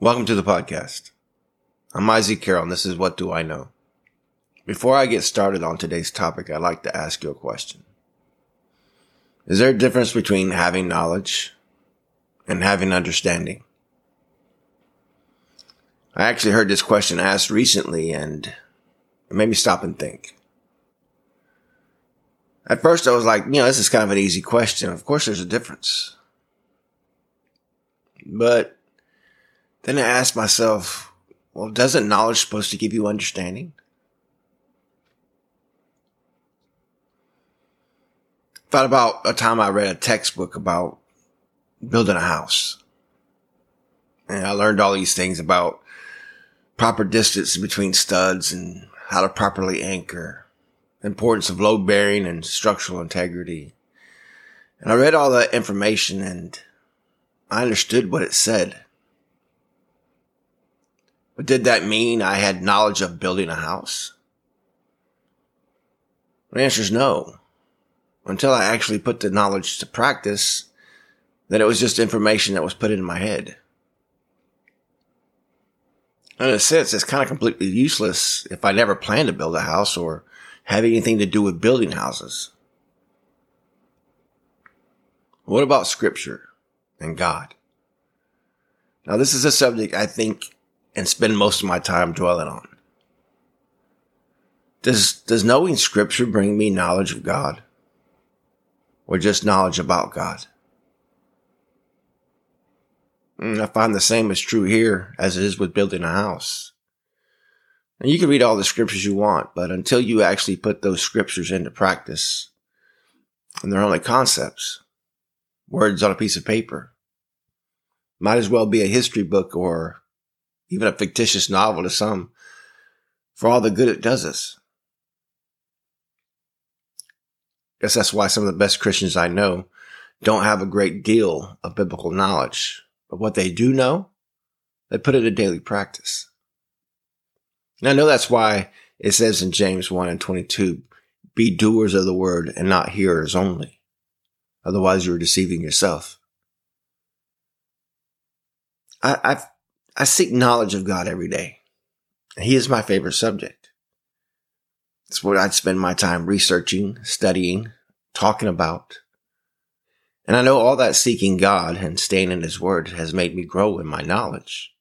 Welcome to the podcast. I'm Isaac Carroll and this is What Do I Know? Before I get started on today's topic, I'd like to ask you a question. Is there a difference between having knowledge and having understanding? I actually heard this question asked recently and it made me stop and think. At first I was like, you know, this is kind of an easy question. Of course there's a difference. But then I asked myself, well, doesn't knowledge supposed to give you understanding? Thought about a time I read a textbook about building a house. And I learned all these things about proper distance between studs and how to properly anchor, importance of load bearing and structural integrity. And I read all that information and I understood what it said. But did that mean I had knowledge of building a house? The answer is no. Until I actually put the knowledge to practice, then it was just information that was put in my head. In a sense, it's kind of completely useless if I never plan to build a house or have anything to do with building houses. What about scripture and God? Now, this is a subject I think and spend most of my time dwelling on. Does, does knowing scripture bring me knowledge of God or just knowledge about God? And mm, I find the same is true here as it is with building a house. And you can read all the scriptures you want, but until you actually put those scriptures into practice, and they're only concepts, words on a piece of paper, might as well be a history book or even a fictitious novel to some, for all the good it does us. Guess that's why some of the best Christians I know don't have a great deal of biblical knowledge, but what they do know, they put it in daily practice. And I know that's why it says in James 1 and 22, be doers of the word and not hearers only. Otherwise you're deceiving yourself. I, I've I seek knowledge of God every day. He is my favorite subject. It's what I'd spend my time researching, studying, talking about. And I know all that seeking God and staying in His Word has made me grow in my knowledge.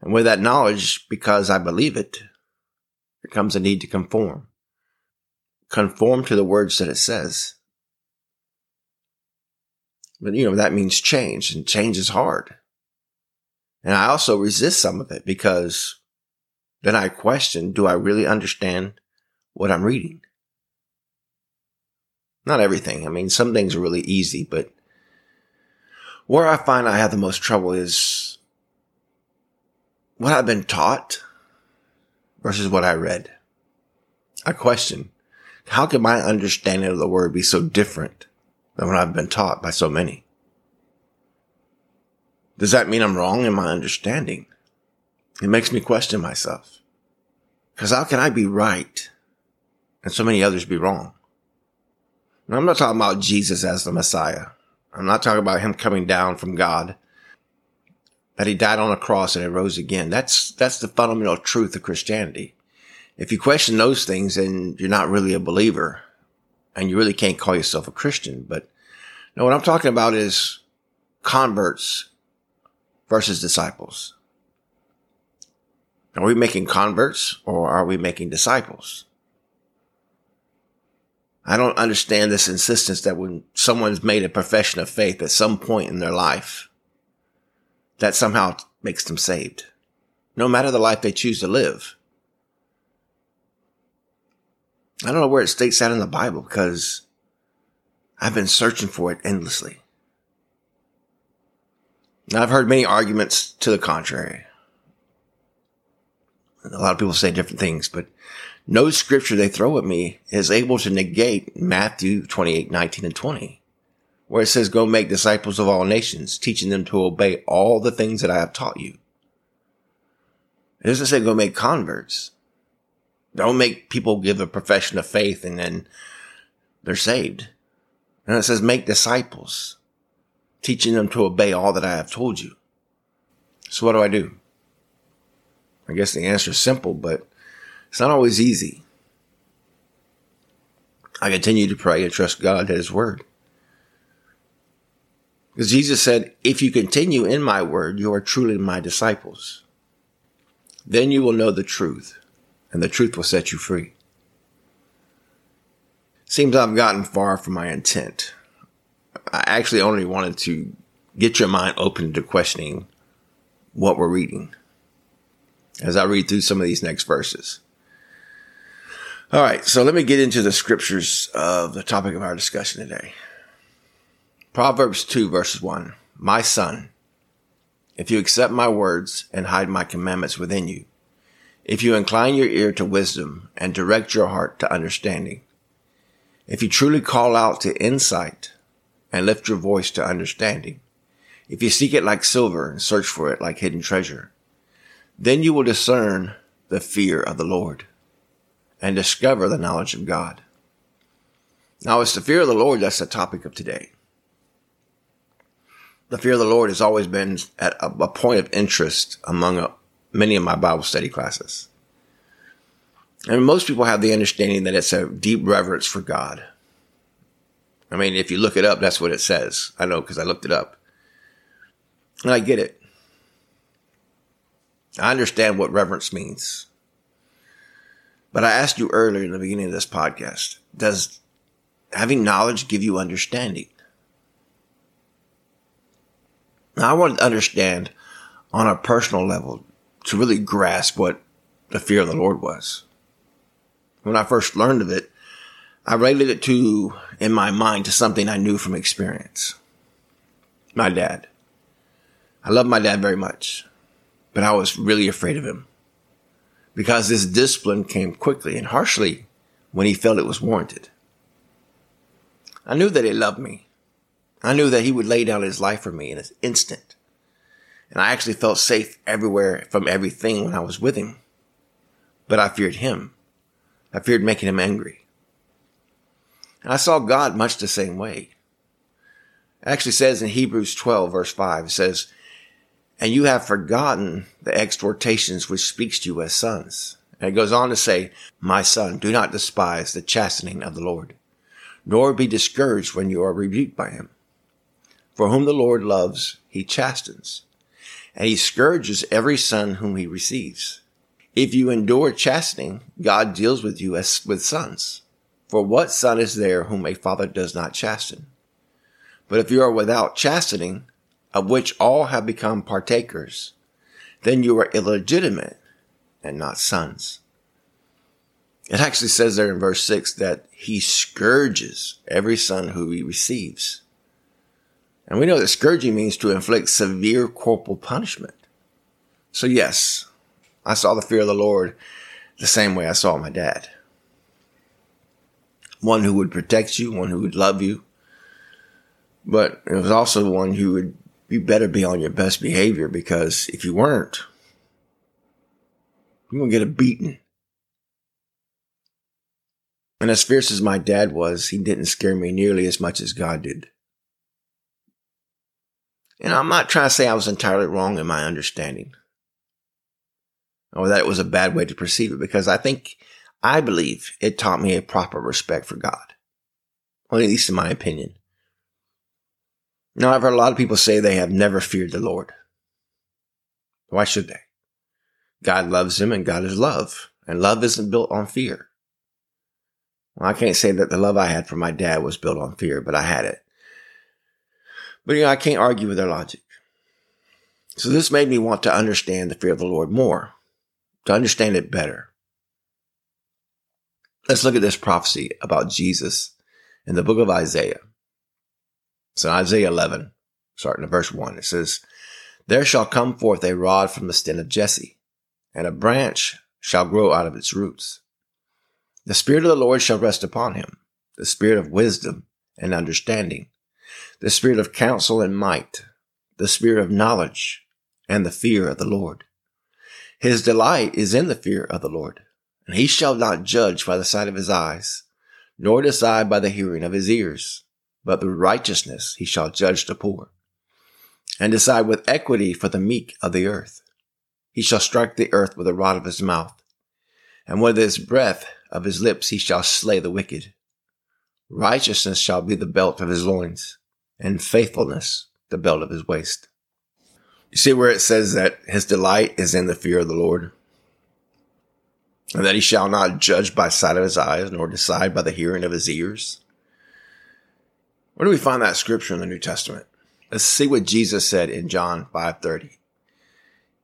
And with that knowledge, because I believe it, there comes a need to conform. Conform to the words that it says. But you know, that means change and change is hard. And I also resist some of it because then I question, do I really understand what I'm reading? Not everything. I mean, some things are really easy, but where I find I have the most trouble is what I've been taught versus what I read. I question, how can my understanding of the word be so different than what I've been taught by so many? Does that mean I'm wrong in my understanding? It makes me question myself. Cause how can I be right and so many others be wrong? Now, I'm not talking about Jesus as the Messiah. I'm not talking about him coming down from God, that he died on a cross and he rose again. That's, that's the fundamental truth of Christianity. If you question those things, then you're not really a believer and you really can't call yourself a Christian. But no, what I'm talking about is converts versus disciples? Are we making converts or are we making disciples? I don't understand this insistence that when someone's made a profession of faith at some point in their life, that somehow makes them saved, no matter the life they choose to live. I don't know where it states that in the Bible because I've been searching for it endlessly. I've heard many arguments to the contrary. A lot of people say different things, but no scripture they throw at me is able to negate Matthew 28, 19 and 20, where it says, go make disciples of all nations, teaching them to obey all the things that I have taught you. It doesn't say go make converts. Don't make people give a profession of faith and then they're saved. And it says make disciples teaching them to obey all that I have told you. So what do I do? I guess the answer is simple, but it's not always easy. I continue to pray and trust God at His Word. Because Jesus said, if you continue in my word, you are truly my disciples. Then you will know the truth, and the truth will set you free. Seems I've gotten far from my intent. I actually only wanted to get your mind open to questioning what we're reading as I read through some of these next verses. All right, so let me get into the scriptures of the topic of our discussion today. Proverbs 2 verses 1. My son, if you accept my words and hide my commandments within you, if you incline your ear to wisdom and direct your heart to understanding, if you truly call out to insight and lift your voice to understanding, if you seek it like silver and search for it like hidden treasure, then you will discern the fear of the Lord and discover the knowledge of God. Now it's the fear of the Lord that's the topic of today the fear of the Lord has always been at a, point of interest among a, uh, many of my Bible study classes. And most people have the understanding that it's a deep reverence for God. I mean, if you look it up, that's what it says. I know because I looked it up. And I get it. I understand what reverence means. But I asked you earlier in the beginning of this podcast, does having knowledge give you understanding? Now, I wanted to understand on a personal level to really grasp what the fear of the Lord was. When I first learned of it, I related it to, in my mind, to something I knew from experience. My dad. I love my dad very much, but I was really afraid of him because this discipline came quickly and harshly when he felt it was warranted. I knew that he loved me. I knew that he would lay down his life for me in an instant. And I actually felt safe everywhere from everything when I was with him. But I feared him. I feared making him angry. And I saw God much the same way. It actually says in Hebrews 12 verse 5, it says, and you have forgotten the exhortations which speaks to you as sons. And it goes on to say, my son, do not despise the chastening of the Lord, nor be discouraged when you are rebuked by him. For whom the Lord loves, he chastens, and he scourges every son whom he receives. If you endure chastening, God deals with you as with sons. For what son is there whom a father does not chasten? But if you are without chastening, of which all have become partakers, then you are illegitimate and not sons. It actually says there in verse 6 that he scourges every son who he receives. And we know that scourging means to inflict severe corporal punishment. So yes, I saw the fear of the Lord the same way I saw my dad. One who would protect you, one who would love you, but it was also one who would you better be on your best behavior because if you weren't, you're to get a beating. And as fierce as my dad was, he didn't scare me nearly as much as God did. And I'm not trying to say I was entirely wrong in my understanding or that it was a bad way to perceive it because I think, I believe it taught me a proper respect for God. Well, at least in my opinion. Now, I've heard a lot of people say they have never feared the Lord. Why should they? God loves them and God is love. And love isn't built on fear. Well, I can't say that the love I had for my dad was built on fear, but I had it. But you know, I can't argue with their logic. So this made me want to understand the fear of the Lord more, to understand it better. Let's look at this prophecy about Jesus in the book of Isaiah. So Isaiah 11, starting at verse 1, it says, There shall come forth a rod from the stem of Jesse, and a branch shall grow out of its roots. The Spirit of the Lord shall rest upon him, the Spirit of wisdom and understanding, the spirit of counsel and might, the spirit of knowledge and the fear of the Lord. His delight is in the fear of the Lord, and he shall not judge by the sight of his eyes, nor decide by the hearing of his ears, but with righteousness he shall judge the poor. and decide with equity for the meek of the earth. He shall strike the earth with the rod of his mouth, and with his breath of his lips he shall slay the wicked. Righteousness shall be the belt of his loins, and faithfulness the belt of his waist. You see where it says that his delight is in the fear of the Lord? And that he shall not judge by sight of his eyes, nor decide by the hearing of his ears? Where do we find that scripture in the New Testament? Let's see what Jesus said in John 5:30.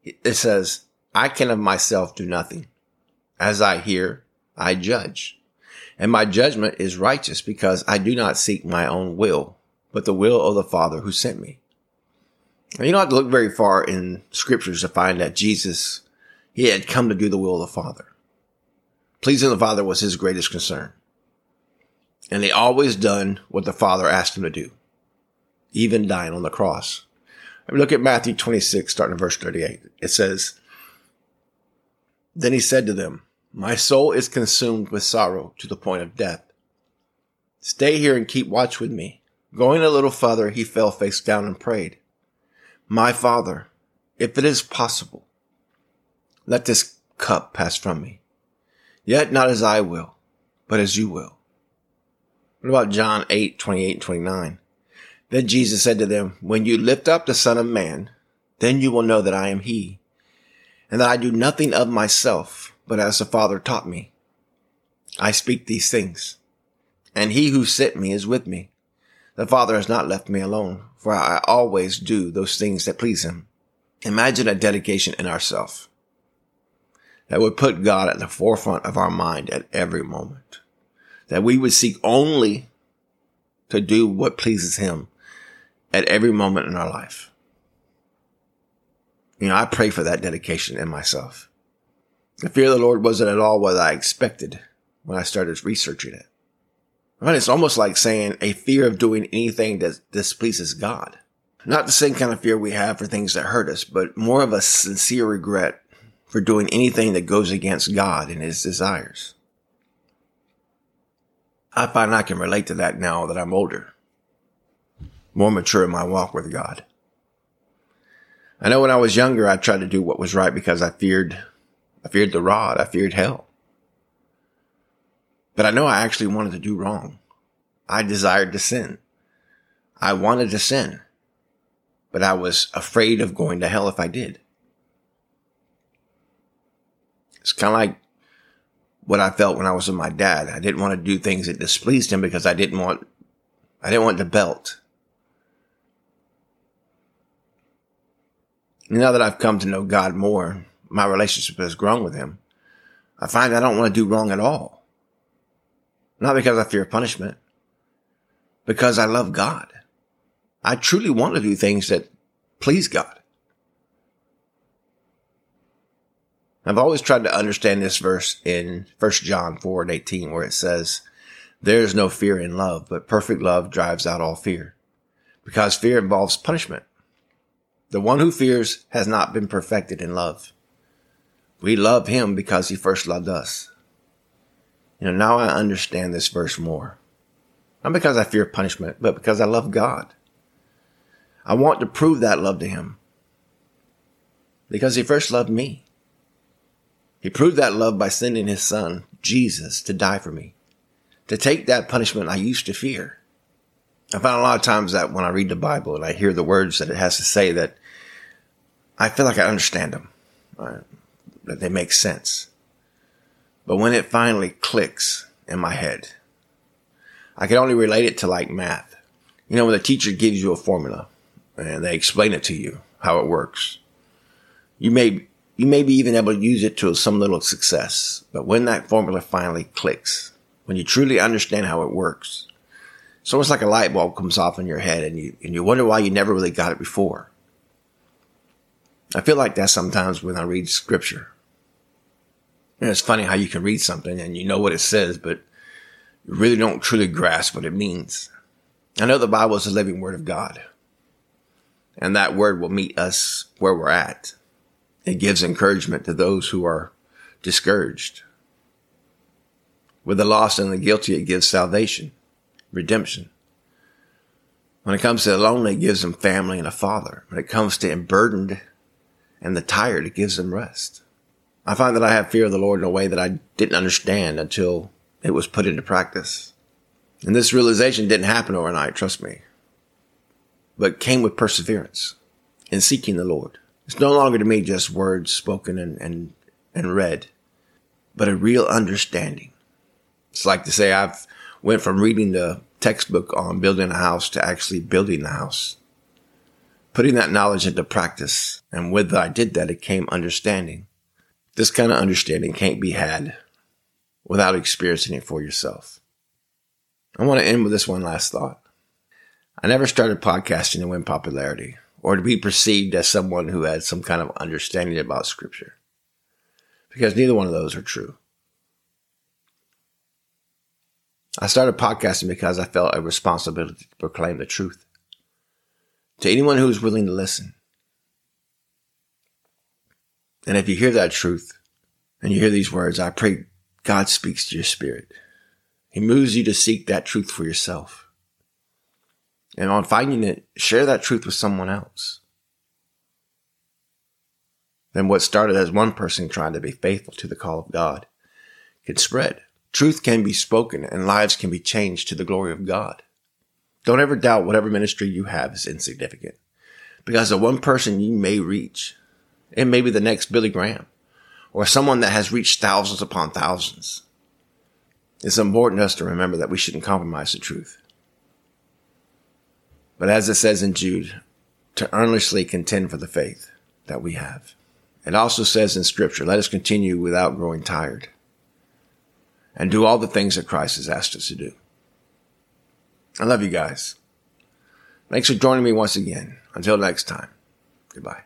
It says, "I can of myself do nothing. As I hear, I judge. And my judgment is righteous because I do not seek my own will, but the will of the Father who sent me." Now, you don't have to look very far in scriptures to find that Jesus, he had come to do the will of the Father. Pleasing the Father was his greatest concern. And he always done what the Father asked him to do even dying on the cross. I mean, look at Matthew 26, starting in verse 38. It says, Then he said to them, My soul is consumed with sorrow to the point of death. Stay here and keep watch with me. Going a little further, he fell face down and prayed, My father, if it is possible, let this cup pass from me. Yet not as I will, but as you will. What about John 8, 28 and 29? Then Jesus said to them, When you lift up the Son of Man, then you will know that I am He, and that I do nothing of myself, but as the Father taught me. I speak these things, and He who sent me is with me. The Father has not left me alone, for I always do those things that please Him. Imagine a dedication in ourselves that would put God at the forefront of our mind at every moment. That we would seek only to do what pleases Him at every moment in our life. You know, I pray for that dedication in myself. The fear of the Lord wasn't at all what I expected when I started researching it. I it's almost like saying a fear of doing anything that displeases God. Not the same kind of fear we have for things that hurt us, but more of a sincere regret for doing anything that goes against God and his desires. I find I can relate to that now that I'm older more mature in my walk with God. I know when I was younger, I tried to do what was right because I feared, I feared the rod. I feared hell. But I know I actually wanted to do wrong. I desired to sin. I wanted to sin, but I was afraid of going to hell if I did. It's kind of like what I felt when I was with my dad. I didn't want to do things that displeased him because I didn't want, I didn't want the belt. now that I've come to know God more, my relationship has grown with him. I find I don't want to do wrong at all. Not because I fear punishment, because I love God. I truly want to do things that please God. I've always tried to understand this verse in 1 John 4 and 18 where it says, there is no fear in love, but perfect love drives out all fear because fear involves punishment. The one who fears has not been perfected in love. We love him because he first loved us. You know, now I understand this verse more. Not because I fear punishment, but because I love God. I want to prove that love to him. Because he first loved me. He proved that love by sending his son, Jesus, to die for me. To take that punishment I used to fear. I find a lot of times that when I read the Bible and I hear the words that it has to say that I feel like I understand them, right? that they make sense. But when it finally clicks in my head, I can only relate it to like math. You know, when the teacher gives you a formula and they explain it to you, how it works, you may, you may be even able to use it to some little success. But when that formula finally clicks, when you truly understand how it works, it's almost like a light bulb comes off in your head and you, and you wonder why you never really got it before. I feel like that sometimes when I read scripture. And it's funny how you can read something and you know what it says, but you really don't truly grasp what it means. I know the Bible is the living word of God. And that word will meet us where we're at. It gives encouragement to those who are discouraged. With the lost and the guilty, it gives salvation redemption. When it comes to the lonely, it gives them family and a father. When it comes to burdened and the tired, it gives them rest. I find that I have fear of the Lord in a way that I didn't understand until it was put into practice. And this realization didn't happen overnight, trust me, but came with perseverance in seeking the Lord. It's no longer to me just words spoken and, and, and read, but a real understanding. It's like to say I've went from reading the textbook on building a house to actually building the house. Putting that knowledge into practice. And with I did that, it came understanding. This kind of understanding can't be had without experiencing it for yourself. I want to end with this one last thought. I never started podcasting to win popularity or to be perceived as someone who had some kind of understanding about scripture because neither one of those are true. I started podcasting because I felt a responsibility to proclaim the truth to anyone who is willing to listen. And if you hear that truth and you hear these words, I pray God speaks to your spirit. He moves you to seek that truth for yourself. And on finding it, share that truth with someone else. Then what started as one person trying to be faithful to the call of God can spread. Truth can be spoken and lives can be changed to the glory of God. Don't ever doubt whatever ministry you have is insignificant because the one person you may reach, it may be the next Billy Graham or someone that has reached thousands upon thousands. It's important to us to remember that we shouldn't compromise the truth. But as it says in Jude, to earnestly contend for the faith that we have. It also says in scripture, let us continue without growing tired and do all the things that Christ has asked us to do. I love you guys. Thanks for joining me once again. Until next time, goodbye.